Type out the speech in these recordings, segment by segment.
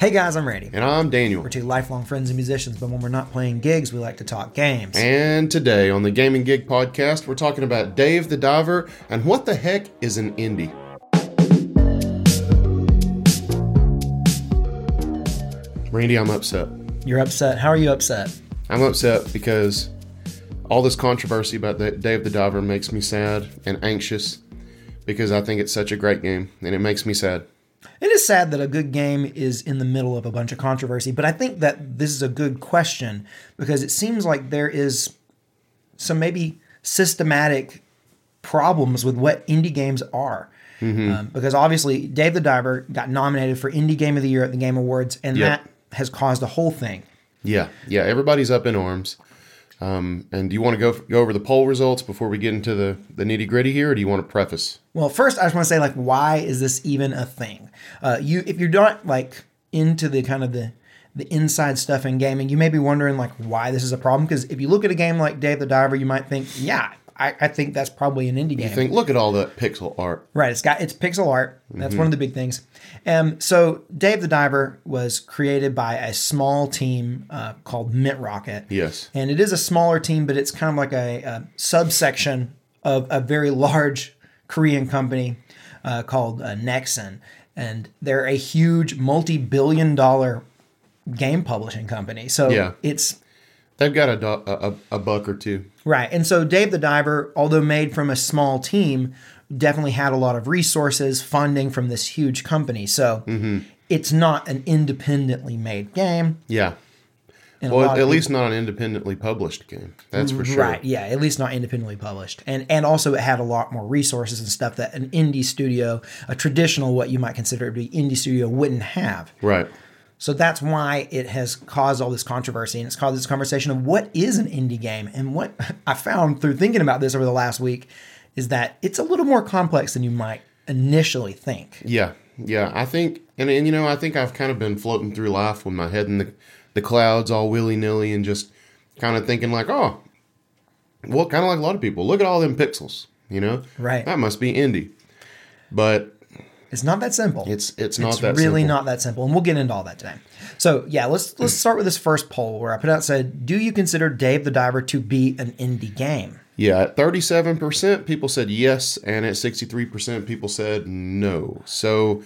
Hey guys, I'm Randy. And I'm Daniel. We're two lifelong friends and musicians, but when we're not playing gigs, we like to talk games. And today on the Game & Gig podcast, we're talking about Dave the Diver and what the heck is an indie. Randy, I'm upset. You're upset. How are you upset? I'm upset because all this controversy about the Dave the Diver makes me sad and anxious because I think it's such a great game and it makes me sad. It is sad that a good game is in the middle of a bunch of controversy, but I think that this is a good question because it seems like there is some maybe systematic problems with what indie games are. Mm-hmm. Um, because obviously, Dave the Diver got nominated for Indie Game of the Year at the Game Awards, and Yep. that has caused a whole thing. Yeah, yeah, everybody's up in arms. Um, and do you want to go go over the poll results before we get into the, the nitty gritty here, or do you want to preface? Well, first, I just want to say, like, why is this even a thing? Uh, you, if you're not like into the kind of the the inside stuff in gaming, you may be wondering like why this is a problem. Because if you look at a game like Dave the Diver, you might think, yeah, I, I think that's probably an indie game. You think, look at all that pixel art. Right. It's got it's pixel art. That's one of the big things. Um, so Dave the Diver was created by a small team uh, called Mint Rocket. Yes. And it is a smaller team, but it's kind of like a, a subsection of a very large Korean company uh, called uh, Nexon. And they're a huge multi-billion dollar game publishing company. So Yeah. it's They've got a, do- a a buck or two. Right. And so Dave the Diver, although made from a small team, definitely had a lot of resources, funding from this huge company. So Mm-hmm. it's not an independently made game. Yeah. And Well, at of least not an independently published game. That's for sure. Right. Yeah. At least not independently published. And and also it had a lot more resources and stuff that an indie studio, a traditional what you might consider to be indie studio, wouldn't have. Right. So that's why it has caused all this controversy and it's caused this conversation of what is an indie game. And what I found through thinking about this over the last week is that it's a little more complex than you might initially think. Yeah. Yeah. I think, and, and you know, I think I've kind of been floating through life with my head in the, the clouds all willy nilly and just kind of thinking, like, oh, well, kind of like a lot of people. Look at all them pixels, you know? Right. That must be indie. But It's not that simple. it's it's not It's that really simple. not that simple, and we'll get into all that today. So yeah, let's let's start with this first poll where I put out said, "Do you consider Dave the Diver to be an indie game?" Yeah, at 37% people said yes, and at 63% people said no. So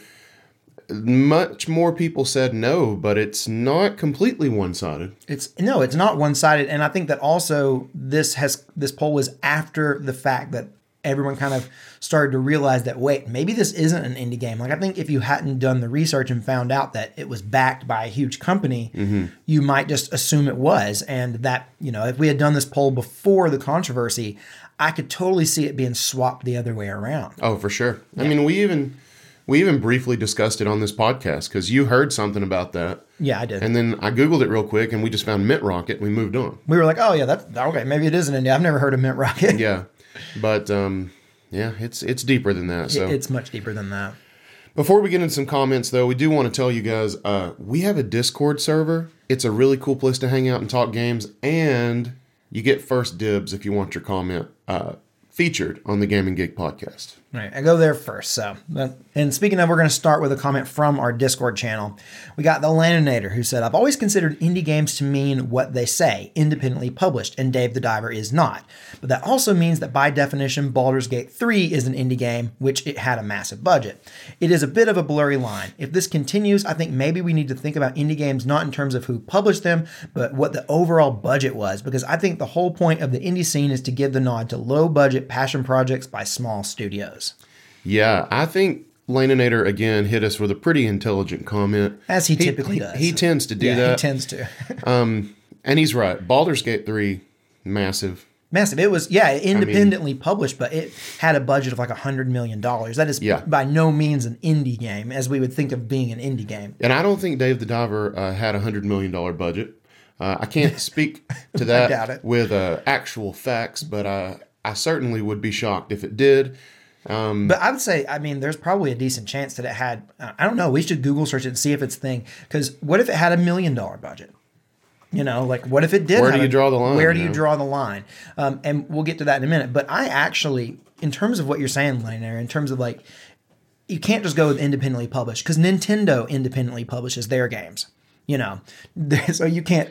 much more people said no, but it's not completely one sided. It's no, it's not one sided, and I think that also this has this poll was after the fact that everyone kind of started to realize that wait, maybe this isn't an indie game. Like I think if you hadn't done the research and found out that it was backed by a huge company, mm-hmm. you might just assume it was, and that you know if we had done this poll before the controversy, I could totally see it being swapped the other way around. Oh, for sure. I mean, we even we even briefly discussed it on this podcast because you heard something about that, Yeah, I did. and then I googled it real quick, and we just found Mint Rocket. and We moved on. we were like, oh yeah, that's okay. Maybe it is an indie. I've never heard of Mint Rocket. Yeah, but um, yeah, it's it's deeper than that. So It's much deeper than that. Before we get into some comments, though, we do want to tell you guys uh, we have a Discord server. It's a really cool place to hang out and talk games, and you get first dibs if you want your comment uh, featured on the Game & Gig podcast. Right, I go there first. So, and speaking of, we're going to start with a comment from our Discord channel. We got the Laninator who said, "I've always considered indie games to mean what they say, independently published, and Dave the Diver is not. But that also means that by definition, Baldur's Gate 3 is an indie game, which it had a massive budget. It is a bit of a blurry line. If this continues, I think maybe we need to think about indie games not in terms of who published them, but what the overall budget was, because I think the whole point of the indie scene is to give the nod to low budget passion projects by small studios." Yeah, I think Laninator again hit us with a pretty intelligent comment. As he typically does. He tends to do yeah, that, he tends to. um, and he's right. Baldur's Gate three, massive. Massive. It was yeah, independently published, but it had a budget of like a hundred million dollars. That is Yeah. by no means an indie game, as we would think of being an indie game. And I don't think Dave the Diver uh, had a hundred million dollar budget. Uh, I can't speak to that with uh, actual facts, but I I certainly would be shocked if it did. But I would say, I mean, there's probably a decent chance that it had. uh, I don't know. We should Google search it and see if it's a thing. Because what if it had a million dollar budget? You know, like what if it did? Where do you a- draw the line, Where do you know? draw the line? Um, and we'll get to that in a minute. But I actually, in terms of what you're saying, Lane, in terms of like, you can't just go with independently published because Nintendo independently publishes their games. You know, so you can't.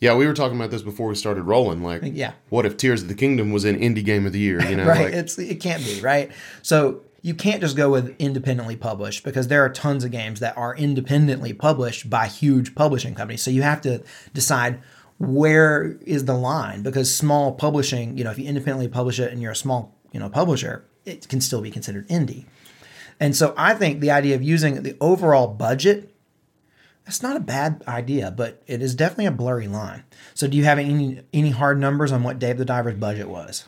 Yeah, we were talking about this before we started rolling. Like, Yeah. what if Tears of the Kingdom was an indie game of the year? You know, right like, it's it can't be right so you can't just go with independently published because there are tons of games that are independently published by huge publishing companies so you have to decide where is the line because small publishing you know if you independently publish it and you're a small you know publisher it can still be considered indie and so i think the idea of using the overall budget that's not a bad idea, but it is definitely a blurry line. So, do you have any any hard numbers on what Dave the Diver's budget was?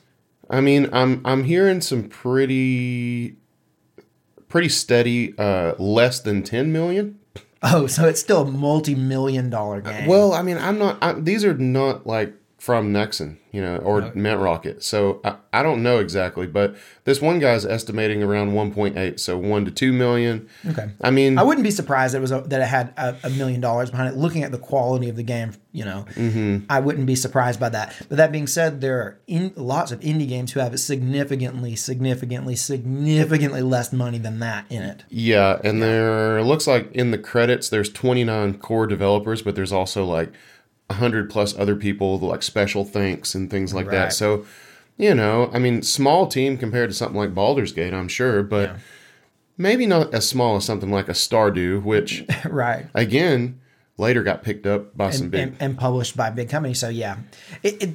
I mean, I'm I'm hearing some pretty pretty steady, uh, less than ten million. Oh, so it's still a multi-million dollar game. Well, I mean, I'm not. I, these are not like from Nexon, you know, or Mint Rocket. So I, I don't know exactly, but this one guy's estimating around 1.8, so one to two million. okay. I mean, I wouldn't be surprised it was a, that it had a, a million dollars behind it. Looking at the quality of the game, you know, Mm-hmm. I wouldn't be surprised by that. But that being said, there are in, lots of indie games who have significantly, significantly, significantly less money than that in it. Yeah, and there looks like in the credits there's 29 core developers, but there's also like 100 plus other people like special thanks and things like Right. that. So, you know, I mean, small team compared to something like Baldur's Gate, I'm sure, but maybe not as small as something like a Stardew, which right. again later got picked up by some big. and, and published by big companies. So yeah, it. it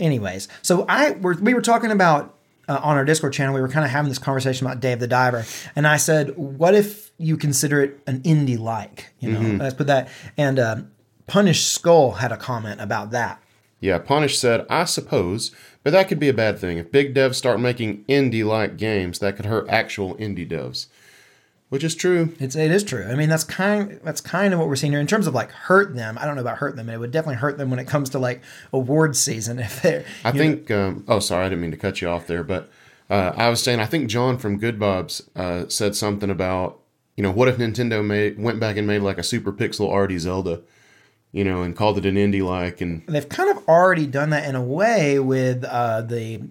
anyways, so I were we were talking about uh, on our Discord channel. We were kind of having this conversation about Dave the Diver, and I said, "What if you consider it an indie like?" You know, let's put that. And uh, Punished Skull had a comment about that. Yeah, Punish said, I suppose, but that could be a bad thing. If big devs start making indie like games, that could hurt actual indie devs. Which is true. It's it is true. I mean, that's kind that's kind of what we're seeing here in terms of like hurt them. I don't know about hurt them, and it would definitely hurt them when it comes to like awards season. If they're, I think. Um, oh, sorry, I didn't mean to cut you off there, but uh, I was saying I think John from Good Bobs uh, said something about you know what if Nintendo made went back and made like a Super Pixel arty Zelda, you know, and called it an indie like, and they've kind of already done that in a way with uh, the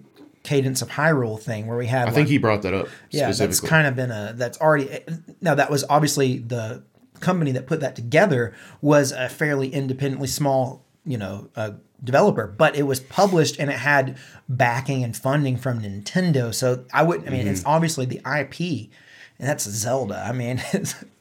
Cadence of Hyrule thing, where we had I think he brought that up yeah, that's kind of been a that's already now that was obviously the company that put that together was a fairly independently small you know uh, developer, but it was published and it had backing and funding from Nintendo. So I wouldn't. I mean it's Mm-hmm. obviously the IP, and that's Zelda. I mean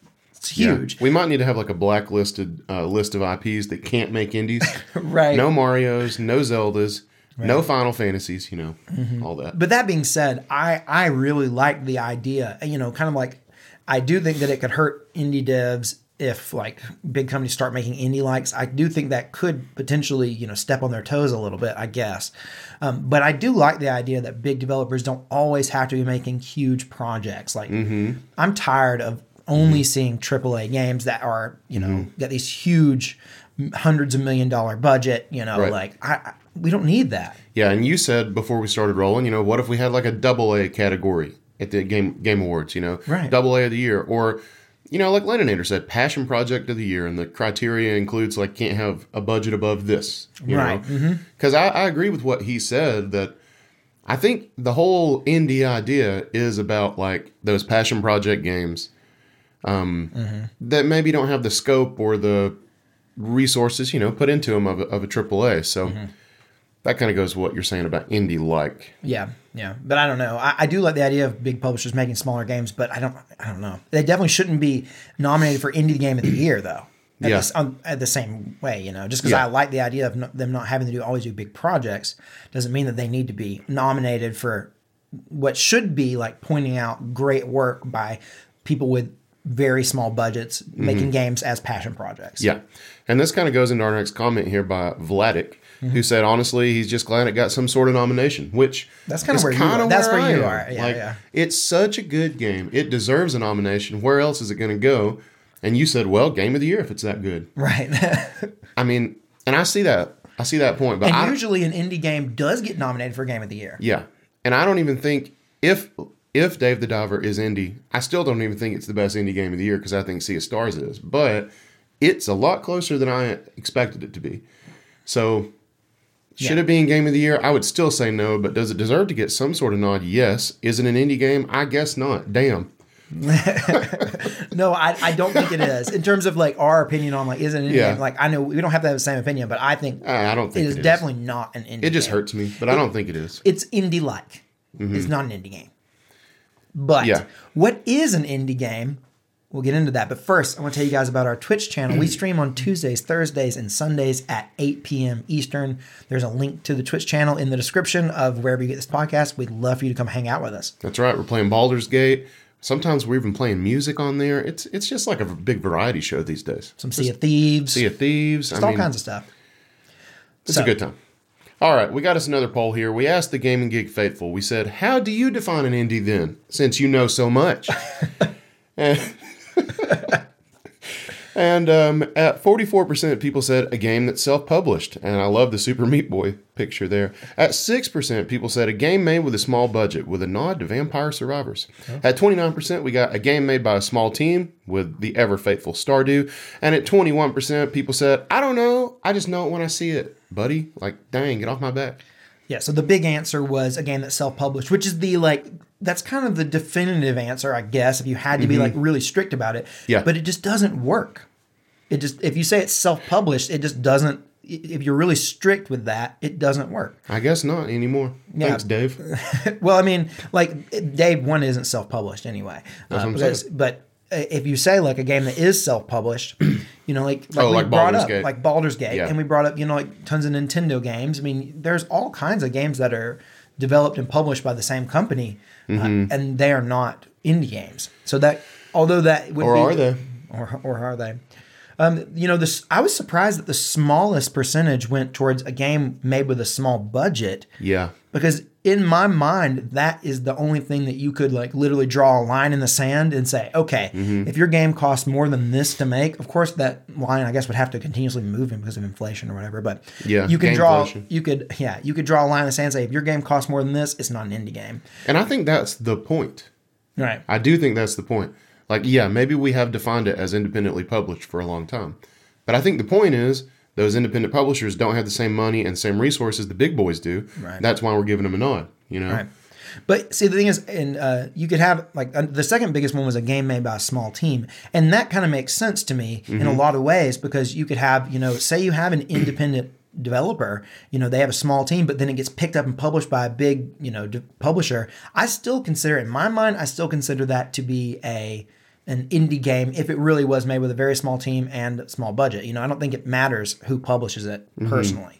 it's, it's Yeah. huge, We might need to have like a blacklisted uh, list of IPs that can't make indies. right? no Mario's, no Zeldas, no Final Fantasies, you know, Mm-hmm. all that. But that being said, I I really like the idea. You know, kind of like I do think that it could hurt indie devs if like big companies start making indie likes. I do think that could potentially you know step on their toes a little bit. I guess, um, but I do like the idea that big developers don't always have to be making huge projects. Like I'm tired of only seeing AAA games that are you know got these huge hundreds of million dollar budget. You know, Right. like I, I we don't need that. Yeah, and you said before we started rolling, you know, what if we had like a double A category at the game game awards, you know, Right. double A of the year, or you know, like Laninator said, passion project of the year, and the criteria includes like can't have a budget above this, you Right. Mm-hmm. Because I, I agree with what he said that I think the whole indie idea is about like those passion project games um, Mm-hmm. that maybe don't have the scope or the resources, you know, put into them of a, of a AAA. So Mm-hmm. that kind of goes what you're saying about indie like. Yeah, yeah, but I don't know. I, I do like the idea of big publishers making smaller games, but I don't. I don't know. They definitely shouldn't be nominated for indie game of the year, though. At, Yeah. the, on, at the same way, you know, just because Yeah. I like the idea of no, them not having to do always do big projects, doesn't mean that they need to be nominated for what should be like pointing out great work by people with very small budgets making games as passion projects. Mm-hmm. Yeah. And this kind of goes into our next comment here by Vladik, Mm-hmm. who said, honestly, he's just glad it got some sort of nomination, which That's kinda where you kinda. That's where I you am. are. Yeah, like, yeah. It's such a good game. It deserves a nomination. Where else is it going to go? And you said, well, game of the year if it's that good. right. I mean, and I see that. I see that point. But I, usually an indie game does get nominated for game of the year. Yeah, and I don't even think if if Dave the Diver is indie, I still don't even think it's the best indie game of the year because I think Sea of Stars is. But it's a lot closer than I expected it to be. So should Yeah. it be in game of the year? I would still say no. But does it deserve to get some sort of nod? Yes. Is it an indie game? I guess not. Damn. No, I, I don't think it is. In terms of like our opinion on like isn't it an indie Yeah. game? Like I know we don't have to have the same opinion, but I think Uh, I don't it think is it is. definitely not an indie. It just game. hurts me, but I don't think it is. It's indie like. It's not an indie game. But. Yeah. what is an indie game? We'll get into that. But first, I want to tell you guys about our Twitch channel. We stream on Tuesdays, Thursdays, and Sundays at 8 p.m. Eastern. There's a link to the Twitch channel in the description of wherever you get this podcast. We'd love for you to come hang out with us. That's right. We're playing Baldur's Gate. Sometimes we're even playing music on there. It's it's just like a big variety show these days. Some Sea of Thieves, Sea of Thieves. just I all mean, kinds of stuff. It's So- a good time. All right, we got us another poll here. We asked the Game & Gig faithful. We said, "How do you define an indie then, since you know so much?" and and um, at forty-four percent, people said a game that's self-published, and I love the Super Meat Boy picture there. At six percent, people said a game made with a small budget, with a nod to Vampire Survivors. At twenty-nine percent, we got a game made by a small team with the ever faithful Stardew, and at twenty-one percent, people said, "I don't know, I just know it when I see it." Buddy, like, dang, get off my back. Yeah, so the big answer was a game that's self-published, which is the like that's kind of the definitive answer, I guess, if you had to be like really strict about it. Mm-hmm. Yeah. But it just doesn't work. It just if you say it's self-published, it just doesn't if you're really strict with that, it doesn't work. I guess not anymore. Yeah. Thanks, Dave. well, I mean, like Dave one isn't self-published anyway. That's Uh, what I'm because- saying. But if you say like a game that is self-published, you know, like like Oh, we like brought Baldur's up, Gate. like Baldur's Gate, Yeah. and we brought up you know like tons of Nintendo games. I mean, there's all kinds of games that are developed and published by the same company, Mm-hmm. uh, and they are not indie games. So that although that would Or be, are they? or or are they? Um, you know, this I was surprised that the smallest percentage went towards a game made with a small budget Yeah. because in my mind that is the only thing that you could like literally draw a line in the sand and say okay Mm-hmm. if your game costs more than this to make of course that line i guess would have to continuously move in because of inflation or whatever but Yeah, you can draw inflation. you could yeah you could draw a line in the sand and say if your game costs more than this it's not an indie game And I think that's the point. right I do think that's the point. Like, yeah, maybe we have defined it as independently published for a long time. But I think the point is those independent publishers don't have the same money and same resources the big boys do. Right. That's why we're giving them a nod, you know? Right. But see, the thing is, and uh, you could have like uh, the second biggest one was a game made by a small team, and that kind of makes sense to me in a lot of ways because you could have, you know, say you have an independent developer, you know, they have a small team, but then it gets picked up and published by a big, you know, de- publisher. I still consider, in my mind, I still consider that to be a an indie game if it really was made with a very small team and small budget. You know, I don't think it matters who publishes it personally,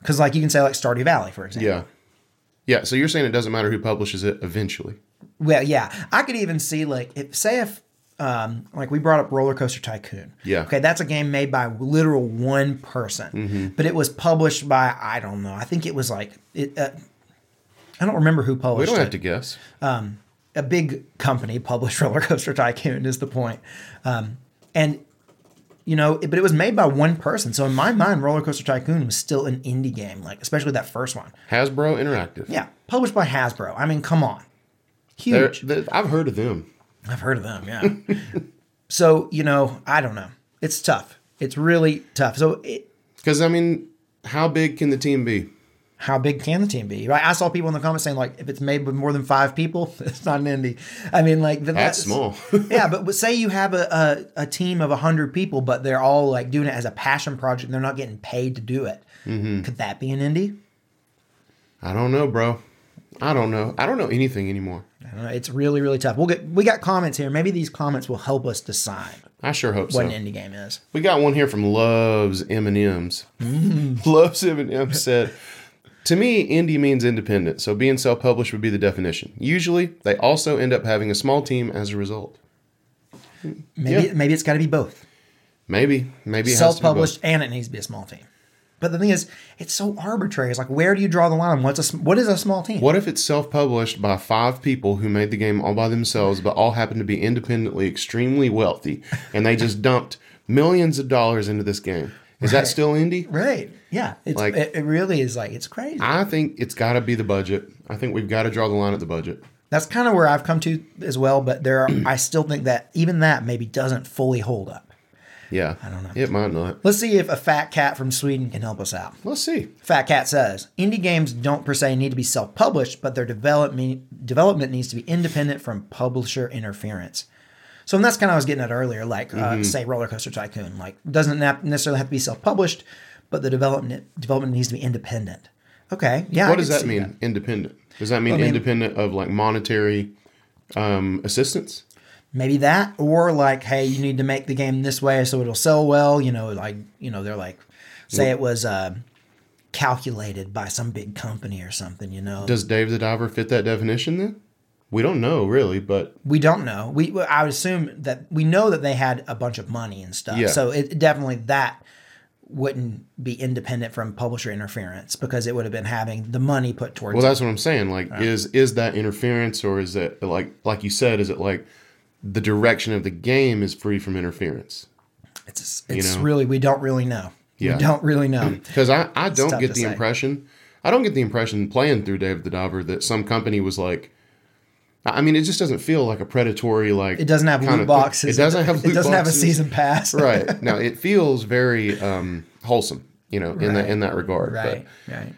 because like you can say like Stardew Valley, for example. Yeah. Yeah. So you're saying it doesn't matter who publishes it eventually. Well, yeah, I could even see like if say if um like we brought up Roller Coaster Tycoon. Yeah. Okay, that's a game made by literal one person, Mm-hmm. but it was published by I don't know. I think it was like it. Uh, I don't remember who published it. We don't it. have to guess. A big company published Roller Coaster Tycoon is the point. Um, and you know, it- but it was made by one person. So in my mind, Roller Coaster Tycoon was still an indie game, like especially that first one. Hasbro Interactive. Yeah, published by Hasbro. I mean, come on, They're- huge. they- I've heard of them. I've heard of them, yeah. so, you know, I don't know. It's tough. It's really tough. So, it, Because, I mean, how big can the team be? How big can the team be? Right? I saw people in the comments saying, like, if it's made with more than five people, it's not an indie. I mean, like, th- That's small. yeah, but, say you have a, a, a team of 100 people, but they're all, like, doing it as a passion project and they're not getting paid to do it. Mm-hmm. Could that be an indie? I don't know, bro. I don't know. I don't know anything anymore. I don't know. It's really, really tough. We'll get we got comments here. Maybe these comments will help us decide I sure hope so what so. an indie game is. We got one here from Loves M and M's. Loves M and M's said, "To me, indie means independent, so being self-published would be the definition. Usually, they also end up having a small team as a result. Maybe Yeah. maybe it's got to be both. Maybe, maybe it has to be both. self-published and it needs to be a small team. But the thing is, it's so arbitrary. It's like, where do you draw the line? What's a what is a small team? What if it's self-published by five people who made the game all by themselves, but all happen to be independently extremely wealthy, and they just dumped millions of dollars into this game? Is that still indie? Right? Yeah. It's Like- it, it really is like it's crazy. I think it's got to be the budget. I think we've got to draw the line at the budget. That's kind of where I've come to as well. But there, are, I still think that even that maybe doesn't fully hold up. Yeah. I don't know. It might not. Let's see if a fat cat from Sweden can help us out. Let's see. Fat Cat says indie games don't per se need to be self published, but their development, development needs to be independent from publisher interference. So and that's kind of what I was getting at earlier, like uh, say Roller Coaster Tycoon, like doesn't necessarily have to be self published, but the development development needs to be independent. Okay, yeah. I What does that mean? Independent. Does that mean I mean- independent of like monetary um, assistance? maybe that or like hey you need to make the game this way so it'll sell well you know like you know they're like say it was uh, calculated by some big company or something you know Does Dave the Diver fit that definition then? We don't know really, but we don't know we i would assume that we know that they had a bunch of money and stuff Yeah. so it definitely that wouldn't be independent from publisher interference because it would have been having the money put towards well, it. that's what I'm saying. Like, is is that interference, or is it like like you said? Is it like the direction of the game is free from interference? it's it's know? really we don't really know Yeah. we don't really know Because I I don't get the say. impression. I don't get the impression playing through Dave the Diver that some company was like. I mean, it just doesn't feel like a predatory like. it doesn't have loot boxes It doesn't have. it doesn't have a season pass right now it feels very um, wholesome you know in that in that regard right but, right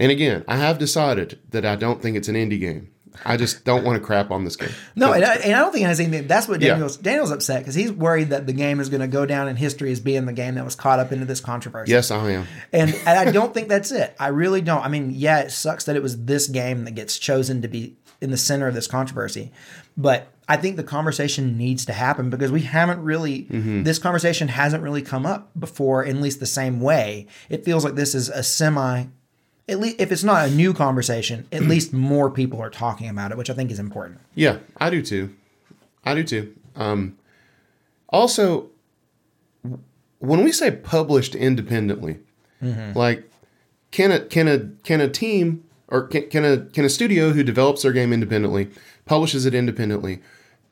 and again i have decided that i don't think it's an indie game i just don't want to crap on this game No, and I, and I don't think it has anything. That's what Yeah. Daniel's Daniel's upset because he's worried that the game is going to go down in history as being the game that was caught up into this controversy. yes i am and and I don't think that's it. I really don't. I mean, yeah, it sucks that it was this game that gets chosen to be in the center of this controversy, but I think the conversation needs to happen because we haven't really mm-hmm. this conversation hasn't really come up before in at least the same way. It feels like this is a semi at least if it's not a new conversation, at mm-hmm. least more people are talking about it, which I think is important. yeah i do too. I do too. Um, also when we say published independently mm-hmm. like can a can a can a team or can, can a can a studio who develops their game independently publishes it independently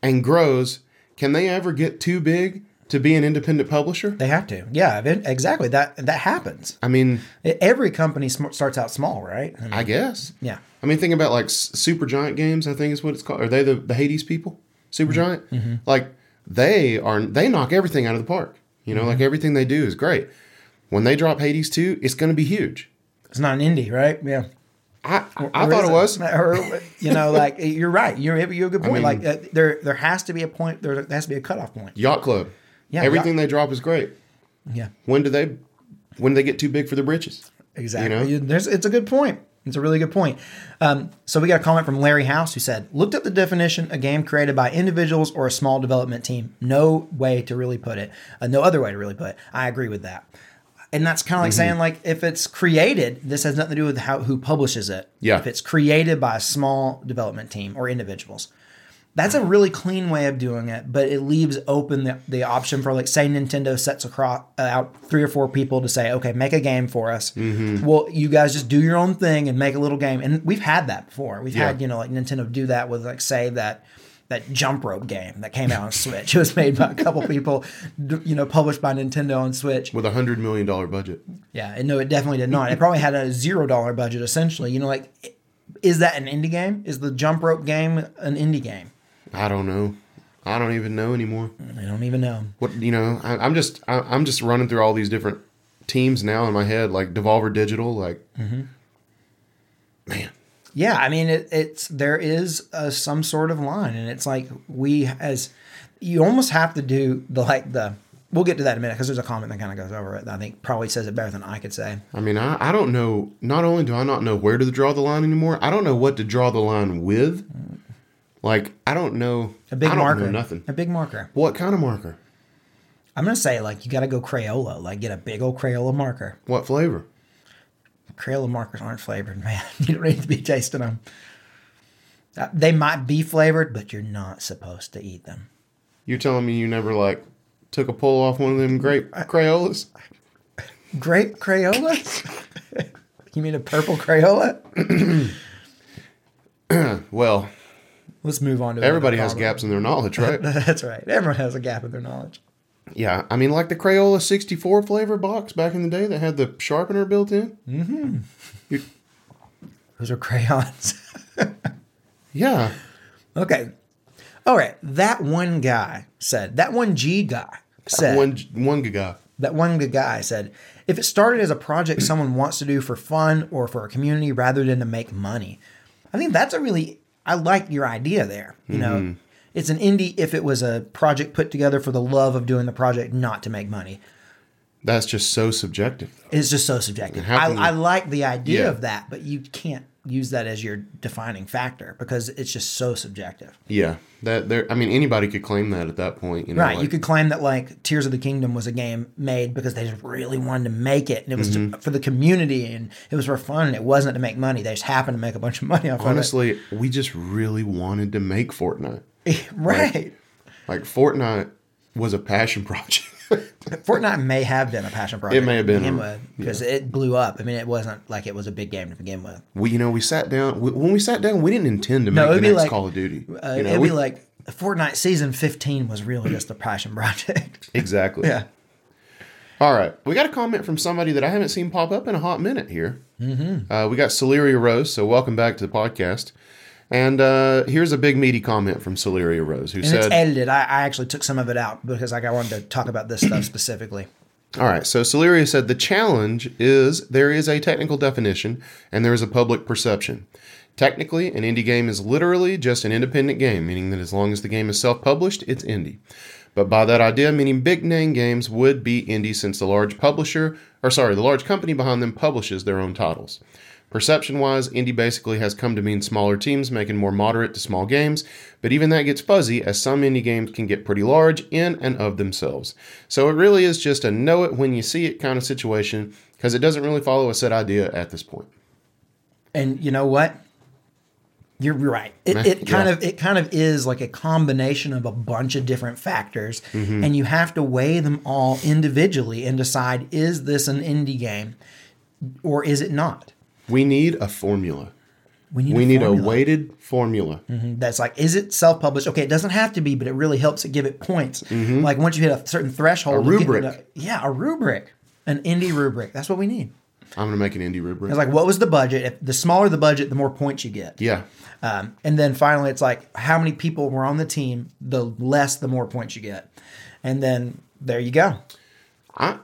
and grows can they ever get too big to be an independent publisher They have to. Yeah, exactly. That that happens. i mean Every company sm- starts out small, right? I mean, i guess yeah. i mean think about like Supergiant games i think is what it's called are they the, the hades people Supergiant mm-hmm. mm-hmm. like they are they knock everything out of the park you know like mm-hmm. everything they do is great when they drop hades 2 it's going to be huge It's not an indie, right? Yeah. I, I thought it was Or, you know, like you're right. You're you're a good point. mean- like uh, there there has to be a point. There has to be a cutoff point. yacht club Yeah, everything they drop is great Yeah. when do they when do they get too big for their britches Exactly. You know? There's, it's a good point. It's a really good point. Um, so we got a comment from Larry House who said, "Looked up the definition: a game created by individuals or a small development team. No way to really put it. Uh, no other way to really put it. I agree with that. And that's kind of like Mm-hmm. saying, like, if it's created, this has nothing to do with how who publishes it. Yeah. If it's created by a small development team or individuals, that's a really clean way of doing it, but it leaves open the, the option for like say Nintendo sets across uh, out three or four people to say, okay, make a game for us. Mm-hmm. Well, you guys just do your own thing and make a little game. And we've had that before. We've Yeah. had you know like Nintendo do that with like say that that jump rope game that came out on Switch. It was made by a couple people, you know, published by Nintendo on Switch. with a hundred million dollar budget Yeah, and no, it definitely did not. It probably had a zero dollar budget essentially. You know, like is that an indie game? Is the jump rope game an indie game? i don't know i don't even know anymore I don't even know. what you know I, i'm just I, i'm just running through all these different teams now in my head like devolver digital like Mm-hmm man Yeah, I mean, it, it's there is uh some sort of line, and it's like we as you almost have to do the like the. We'll get to that in a minute because there's a comment that kind of goes over it. That I think probably says it better than I could say. I mean, I, I don't know. Not only do I not know where to draw the line anymore, I don't know what to draw the line with. Like, I don't know. A big I don't marker, Know nothing. A big marker. What kind of marker? I'm gonna say like you got to go Crayola. Like get a big old Crayola marker. What flavor? Crayola markers aren't flavored, man. You don't need to be tasting them. Uh, they might be flavored, but you're not supposed to eat them. You're telling me you never like took a pull off one of them grape Crayolas? Grape Crayola? you mean a purple Crayola? Well, Let's move on to everybody has problem. gaps in their knowledge, right? That's right. Everyone has a gap in their knowledge. Yeah, I mean, like the Crayola 64 flavor box back in the day that had the sharpener built in. Mm-hmm. Those are crayons. Yeah, okay. All right. That one guy said, that one G guy said One one guy. that one good guy said, if it started as a project someone wants to do for fun or for a community rather than to make money, I think that's a really I like your idea there. You know, mm-hmm. It's an indie if it was a project put together for the love of doing the project, not to make money. That's just so subjective. It's just so subjective. I, you- I like the idea Yeah. of that, but you can't use that as your defining factor because it's just so subjective. Yeah, that there. I mean, anybody could claim that at that point. You know, Right. you could claim that like Tears of the Kingdom was a game made because they just really wanted to make it and it was Mm-hmm. to, for the community and it was for fun and it wasn't to make money. They just happened to make a bunch of money off it. Honestly, we just really wanted to make Fortnite. right. Like Fortnite was a passion project. Fortnite may have been a passion project. It may have been to begin a- with because it blew up. I mean, it wasn't like it was a big game to begin with. we, you know, we sat down. We, when we sat down, we didn't intend to No, make the next like- Call of Duty. Uh, you know, it'd we- be like Fortnite season 15 was really just a passion project. exactly. yeah. All right, we got a comment from somebody that I haven't seen pop up in a hot minute here. Mm-hmm. Uh, we got Celeria Rose, so welcome back to the podcast. And uh, here's a big meaty comment from Celeria Rose, who And it's said, edited. I, I actually took some of it out because like, I wanted to talk about this stuff specifically. All right, so Celeria said the challenge is there is a technical definition and there is a public perception. Technically, an indie game is literally just an independent game, meaning that as long as the game is self published, it's indie. But by that idea, meaning big name games would be indie since the large publisher, or sorry, the large company behind them publishes their own titles. Perception wise, indie basically has come to mean smaller teams making more moderate to small games, but even that gets fuzzy as some indie games can get pretty large in and of themselves. So it really is just a know it when you see it kind of situation because it doesn't really follow a set idea at this point. And you know what? You're right. It, it kind Yeah. of it kind of is like a combination of a bunch of different factors, Mm-hmm. and you have to weigh them all individually and decide: is this an indie game, or is it not? We need a formula. We need We a need a formula. weighted formula. that's like is it self-published okay it doesn't have to be but it really helps it give it points like once you hit a certain threshold Mm-hmm. A rubric. to- yeah a rubric an indie rubric that's what we need I'm going to make an indie rubric. it's like what was the budget if the smaller the budget the more points you get yeah. um, and then finally it's like how many people were on the team the less the more points you get and then there you go I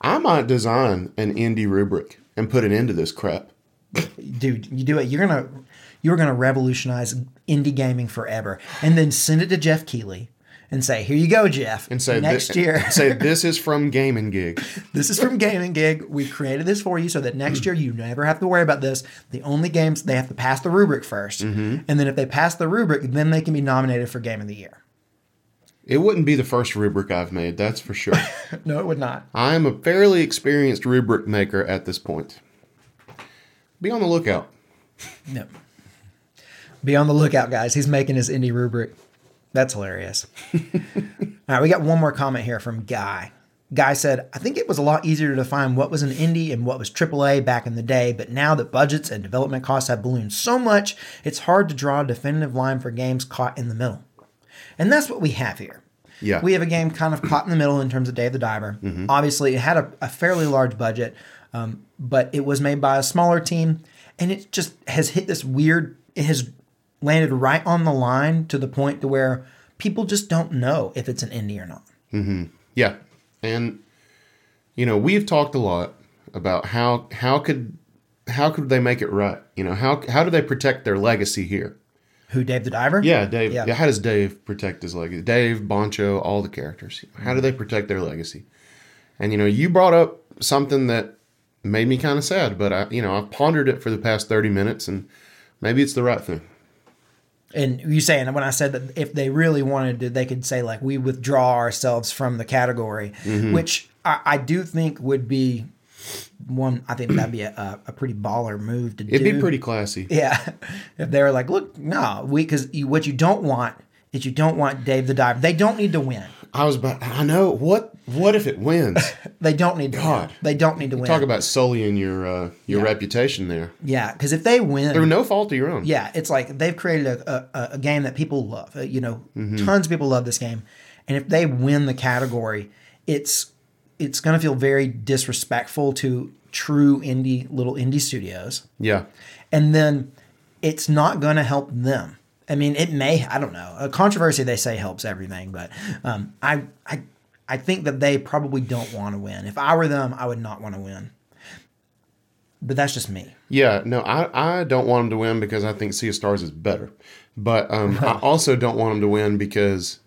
I might design an indie rubric and put an end to this crap. dude you do it you're gonna you're gonna revolutionize indie gaming forever and then send it to jeff Keighley and say here you go jeff And say next thi- year say this is from Game & Gig. This is from Game & Gig. We created this for you so that next year you never have to worry about this. The only games they have to pass the rubric 1st Mm-hmm. and then if they pass the rubric, then they can be nominated for Game of the Year. It wouldn't be the first rubric I've made, that's for sure. No, it would not. I am a fairly experienced rubric maker at this point. Be on the lookout. No. Be on the lookout, guys. He's making his indie rubric. That's hilarious. All right, we got one more comment here from Guy. Guy said, I think it was a lot easier to define what was an indie and what was AAA back in the day, but now that budgets and development costs have ballooned so much, it's hard to draw a definitive line for games caught in the middle. And that's what we have here. Yeah. We have a game kind of caught in the middle in terms of Dave the Diver. Obviously, it had a, a fairly large budget, um, but it was made by a smaller team, and it just has hit this weird. It has landed right on the line to the point to where people just don't know if it's an indie or not. Yeah. And you know, we've talked a lot about how how could how could they make it right? You know, how how do they protect their legacy here? Who Dave the Diver? Yeah, Dave. Yeah. How does Dave protect his legacy? Dave, Bancho, all the characters. How do they protect their legacy? And you know, you brought up something that made me kind of sad, but I, you know, I've pondered it for the past thirty minutes, and maybe it's the right thing. And you saying when I said that if they really wanted to, they could say like we withdraw ourselves from the category, Mm-hmm. which I, I do think would be one. I think that'd be a, a, pretty baller move to do. It'd be pretty classy. Yeah, if they were like, look, no, we because you, what you don't want is you don't want Dave the Diver. They don't need to win. I was about. I know what. What if it wins? They don't need to God. win. They don't need to win. Talk about sullying your uh, your Yeah. reputation there yeah, because if they win, through no fault of your own. Yeah, it's like they've created a, a, a game that people love. Uh, you know, Mm-hmm. tons of people love this game, and if they win the category, it's it's going to feel very disrespectful to true indie little indie studios, Yeah. and then it's not going to help them. I mean, it may. I don't know. A controversy they say helps everything, but um, I I I think that they probably don't want to win. If I were them, I would not want to win. But that's just me. Yeah, no, I, I don't want them to win because I think Sea of Stars is better. But um, I also don't want them to win because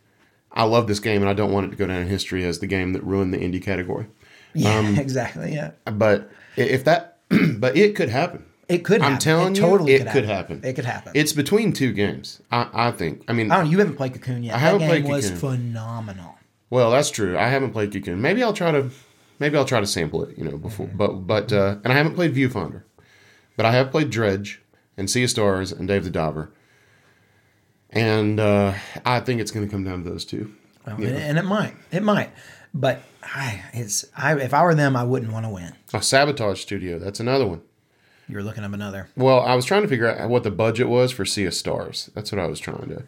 I love this game and I don't want it to go down in history as the game that ruined the indie category. Yeah, Um, exactly. Yeah, But if that, but it could happen. it could. Happen. I'm happen. telling it you, totally it could happen. It could happen. It's between two games. I, I think. I mean, I don't know. You haven't played Cocoon yet. I that haven't game played was Cocoon. phenomenal. well, that's true. I haven't played Cocoon. Maybe I'll try to, maybe I'll try to sample it. You know, before. Mm-hmm. But but uh, and I haven't played Viewfinder, but I have played Dredge and Sea of Stars and Dave the Diver. And uh, I think it's going to come down to those two. Well, and, and it might. It might. But I, it's I. If I were them, I wouldn't want to win. Oh, Sabotage Studio. That's another one. You're looking up another. Well, I was trying to figure out what the budget was for Sea of Stars. That's what I was trying to.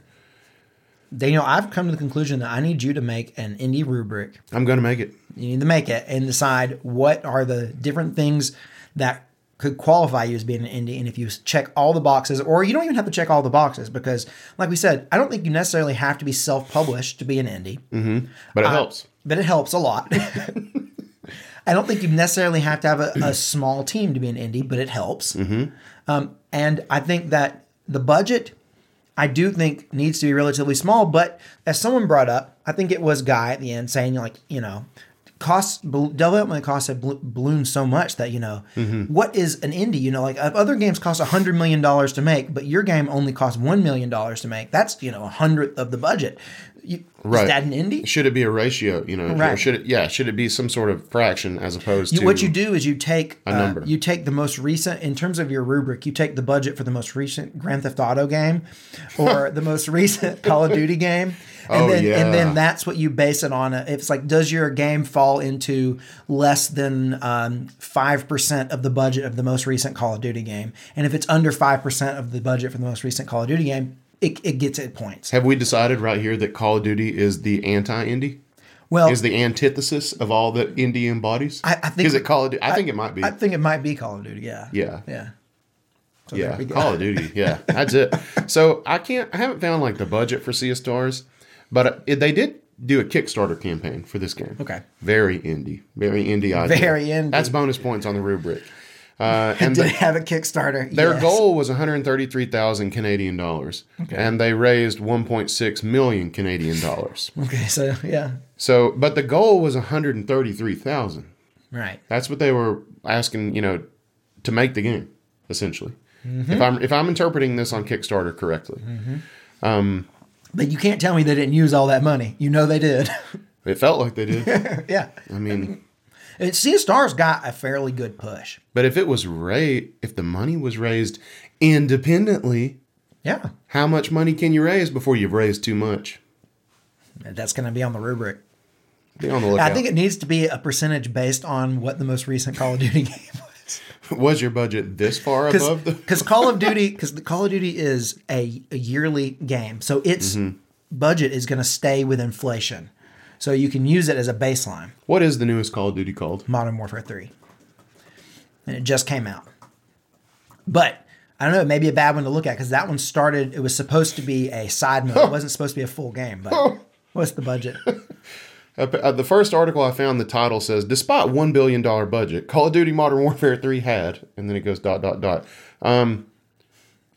Daniel, I've come to the conclusion that I need you to make an indie rubric. I'm going to make it. You need to make it and decide what are the different things that could qualify you as being an indie. And if you check all the boxes, or you don't even have to check all the boxes, because, like we said, I don't think you necessarily have to be self published to be an indie, mm-hmm. But it uh, helps. but it helps a lot. I don't think you necessarily have to have a, a small team to be an indie, but it helps. Mm-hmm. Um, and I think that the budget, I do think needs to be relatively small. But as someone brought up, I think it was Guy at the end saying like, you know, costs development costs have bal- ballooned so much that you know what is an indie? You know, like uh, other games cost a hundred million dollars to make, but your game only costs one million dollars to make. That's you know a hundredth of the budget. You, Right. Is that an indie? Should it be a ratio? You know, or Right. should it? Yeah, should it be some sort of fraction as opposed You- to what you do is you take A uh, number. you take the most recent in terms of your rubric. You take the budget for the most recent Grand Theft Auto game, or the most recent Call of Duty game, and Oh, then and then that's what you base it on. If It's like does your game fall into less than um, five percent of the budget of the most recent Call of Duty game, and if it's under five percent of the budget for the most recent Call of Duty game, it, it gets it points. Have we decided right here that Call of Duty is the anti-indie? Well, Is the antithesis of all that indie embodies? I- I think- is it Call of Duty? I, think it might be. I think it might be Call of Duty. Yeah. yeah, Yeah. So yeah. there we go. Call of Duty. Yeah, that's it. So I can't. I haven't found like the budget for Sea of Stars, but uh, it, they did do a Kickstarter campaign for this game. Okay. Very indie. Very indie. Idea. Very indie. That's bonus points on the rubric. Uh, and Did the- have a Kickstarter? Their Yes. goal was 133,000 Canadian dollars, and they raised 1.6 million Canadian dollars. Okay, so yeah, So, but the goal was 133,000. right. That's what they were asking, you know, to make the game, essentially. If I'm if I'm interpreting this on Kickstarter correctly, But you can't tell me they didn't use all that money. You know they did. it felt like they did. yeah. I mean, Sea of Stars got a fairly good push. but if it was raised, if the money was raised independently, Yeah. how much money can you raise before you've raised too much? That's going to be on the rubric. Be on the lookout. I think it needs to be a percentage based on what the most recent Call of Duty game was. your budget this far above the? Because Call of Duty, because the Call of Duty is a, a yearly game, so its Mm-hmm. budget is going to stay with inflation. So you can use it as a baseline. What is the newest Call of Duty called? Modern Warfare 3. And it just came out. But I don't know, it may be a bad one to look at because that one started, it was supposed to be a side mode. It wasn't supposed to be a full game, but what's the budget? Uh, uh, the first article I found, the title says, "Despite one billion dollar budget, Call of Duty Modern Warfare Three had," and then it goes dot dot dot. Um,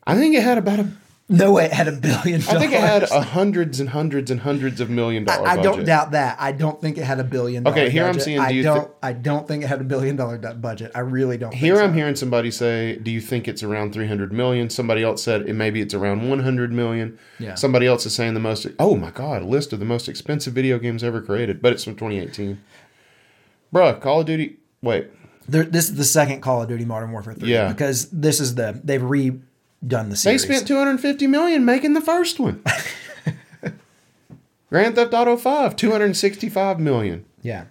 I think it had about a. No way it had a billion dollars. I think it had a hundreds and hundreds and hundreds of million dollar. I don't doubt that. I don't think it had a billion dollar Okay, here I'm budget. seeing, I do you don't thi- I don't think it had a billion dollar budget. I really don't Here I'm hearing somebody say, "Do you think it's around 300 million?" Somebody else said it maybe it's around 100 million. Yeah. Somebody else is saying the most. Oh my god, a list of the most expensive video games ever created, but it's from 2018. Bruh, Call of Duty. Wait. There- this is the second Call of Duty Modern Warfare 3 Yeah. because this is the they've redone the season. They spent 250 million making the first one. Grand Theft Auto 5, 265 million. yeah.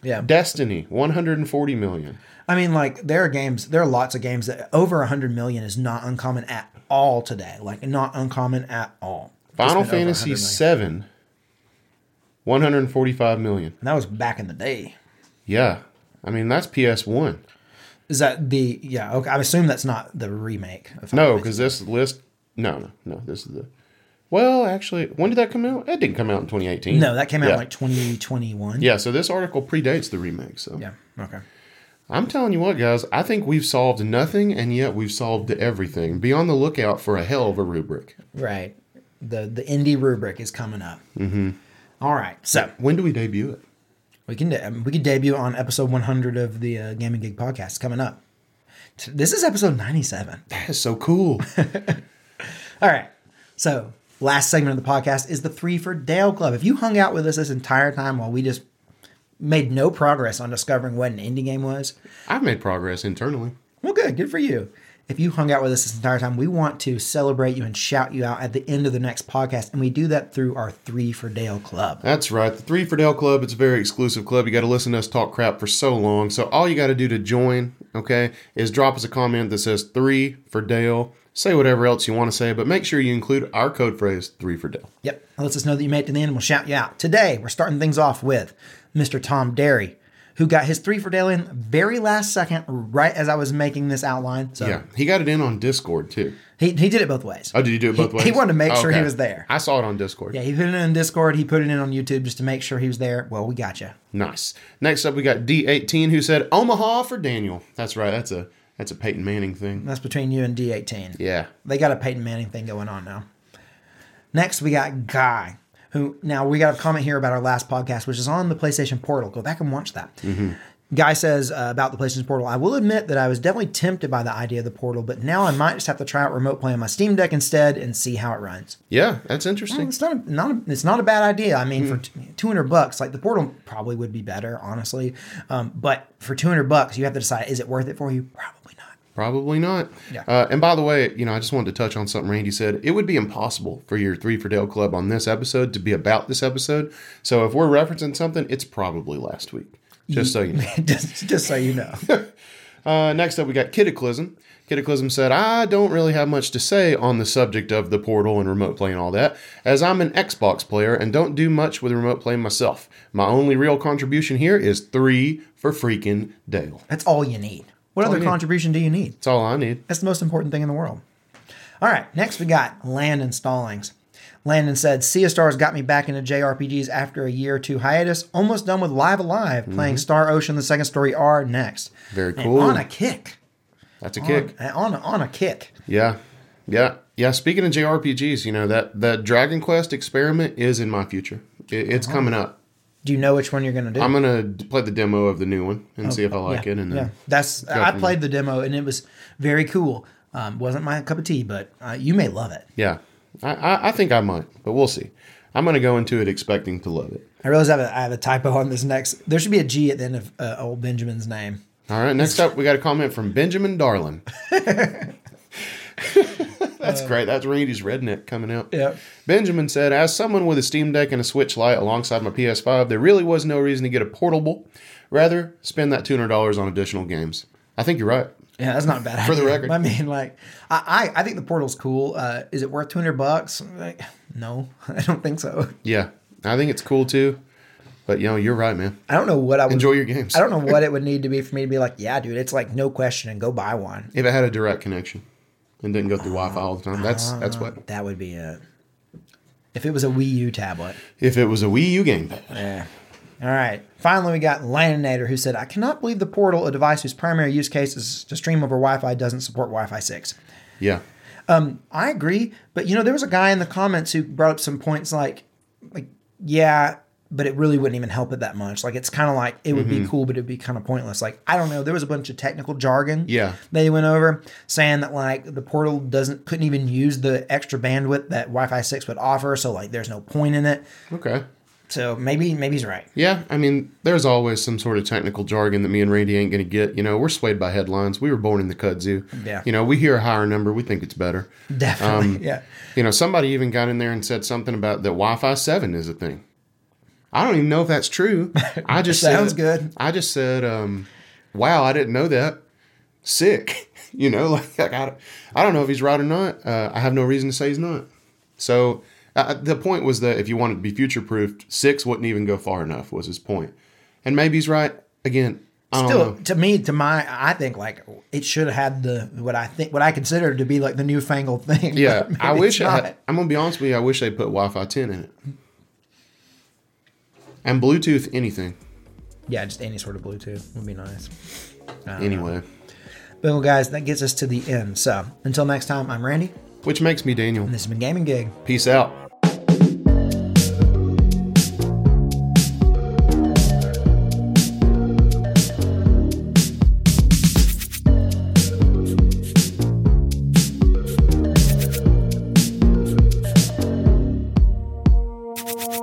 Yeah. Destiny, 140 million. I mean, like there are games, there are lots of games that over hundred million is not uncommon at all today. Like not uncommon at all. Final Fantasy 7, 145 million. And that was back in the day. Yeah. I mean, that's PS1. Is that the yeah? Okay, I assume that's not the remake. Of No, because this list. No, no, no. This is the. Well, actually, when did that come out? It didn't come out in 2018. No, that came out Yeah. like 2021. Yeah, so this article predates the remake. So Yeah. Okay. I'm telling you what, guys, I think we've solved nothing, and yet we've solved everything. Be on the lookout for a hell of a rubric. Right. The the indie rubric is coming up. Mm-hmm. All right. So When do we debut it? We can we could debut on episode 100 of the uh, Game & Gig podcast coming up. This is episode 97. That is so cool. All right. So, last segment of the podcast is the Three for Dale Club. If you hung out with us this entire time while we just made no progress on discovering what an indie game was, I've made progress internally. well, good. Good for you. If you hung out with us this entire time, we want to celebrate you and shout you out at the end of the next podcast. And we do that through our Three for Dale Club. That's right. The Three for Dale Club, it's a very exclusive club. You got to listen to us talk crap for so long. So all you got to do to join, okay, is drop us a comment that says three for Dale. Say whatever else you want to say, but make sure you include our code phrase three for Dale. Yep. That lets us know that you made it to the end and we'll shout you out. Today, we're starting things off with Mr. Tom Derry, who got his three for Dale in very last second, right as I was making this outline. So Yeah, he got it in on Discord too. he, he did it both ways. Oh, did you do it both He- ways? he wanted to make Oh, sure he was there. I saw it on Discord. Yeah, he put it in Discord. He put it in on YouTube just to make sure he was there. Well, we got you. Nice. Next up, we got D18 who said Omaha for Daniel. That's right. That's a that's a Peyton Manning thing. That's between you and D18. Yeah. They got a Peyton Manning thing going on now. Next, we got Guy, who now we got a comment here about our last podcast, which is on the PlayStation Portal. Go back and watch that. Guy says uh, about the PlayStation Portal, I will admit that I was definitely tempted by the idea of the Portal, but now I might just have to try out remote play on my Steam Deck instead and see how it runs. Yeah, that's interesting. It's not a, not a, it's not a bad idea. I mean, for t- 200 bucks, like the Portal probably would be better, honestly. Um, but for 200 bucks, you have to decide is it worth it for you? Probably not. Probably not. Yeah. Uh, and by the way, you know, I just wanted to touch on something Randy said. It would be impossible for your Three for Dale Club on this episode to be about this episode. So if we're referencing something, it's probably last week. Just so you know. just, just so you know. Uh, next up, we got Kitaclysm. Kitaclysm said, I don't really have much to say on the subject of the portal and remote play and all that, as I'm an Xbox player and don't do much with remote play myself. My only real contribution here is three for freaking Dale. That's all you need. What other contribution do you need? That's all I need. That's the most important thing in the world. All right, next we got Landon Stallings. Landon said, Sea Stars got me back into JRPGs after a year or two hiatus. Almost done with Live A Live, playing Star Ocean: The Second Story R next. Mm-hmm. Very And cool. on a kick. That's a kick. On, on, a, on a kick. Yeah. Yeah. Yeah. Speaking of JRPGs, you know, that, that Dragon Quest experiment is in my future. It, it's coming up. Do you know which one you're going to do? I'm going to play the demo of the new one and see if I like yeah, it. And yeah, that's I played the demo and it was very cool. Um, wasn't my cup of tea, but uh, you may love it. yeah, I, I, I think I might, but we'll see. I'm going to go into it expecting to love it. I realize I have, a, I have a typo on this next. There should be a G at the end of uh, old Benjamin's name. All right. Next up, we got a comment from Benjamin Darlin. That's great. That's Randy's redneck coming out. Yep. Benjamin said, As someone with a Steam Deck and a Switch Lite alongside my PS5, there really was no reason to get a portable. Rather, spend that $200 on additional games. I think you're right. Yeah, that's not a bad. For the record. I mean, like, I, I, I think the portal's cool. Uh, is it worth two hundred bucks? Like, no, I don't think so. Yeah, I think it's cool too. But, you know, you're right, man. I don't know what I would. Enjoy your games. I don't know what it would need to be for me to be like, yeah, dude, it's like no question and go buy one. If it had a direct connection and didn't go through Wi Fi all the time, that's uh, that's what. That would be it. If it was a Wii U tablet. If it was a Wii U gamepad. Yeah. All right. Finally, we got Laninator who said, I cannot believe the portal, a device whose primary use case is to stream over Wi Fi, doesn't support Wi Fi 6. Yeah. Um, I agree, but you know, there was a guy in the comments who brought up some points like, like, yeah, but it really wouldn't even help it that much. Like, it's kind of like it would be mm-hmm. cool, but it'd be kind of pointless. Like, I don't know. There was a bunch of technical jargon. Yeah. They went over saying that like the portal doesn't couldn't even use the extra bandwidth that Wi-Fi six would offer. So like, there's no point in it. Okay. So maybe maybe he's right. Yeah, I mean, there's always some sort of technical jargon that me and Randy ain't going to get. You know, we're swayed by headlines. We were born in the kudzu. Yeah. You know, we hear a higher number, we think it's better. Definitely. Um, yeah. You know, somebody even got in there and said something about that Wi-Fi seven is a thing. I don't even know if that's true. I just Sounds said- good. I just said, um, "Wow, I didn't know that." Sick. You know, like, like I, I don't know if he's right or not. Uh, I have no reason to say he's not. So uh, the point was that if you wanted to be future proofed, six wouldn't even go far enough. Was his point. and maybe he's right. Again, I don't Still, know. to me, to my, I think like it should have had the what I think what I consider to be like the newfangled thing. Yeah, I wish I had, I'm gonna be honest with you. I wish they put Wi-Fi 10 in it, and Bluetooth anything. Yeah, just any sort of Bluetooth would be nice. Know. Anyway, But well, guys, that gets us to the end. So until next time, I'm Randy. which makes me Daniel. and This has been Game & Gig. Peace out.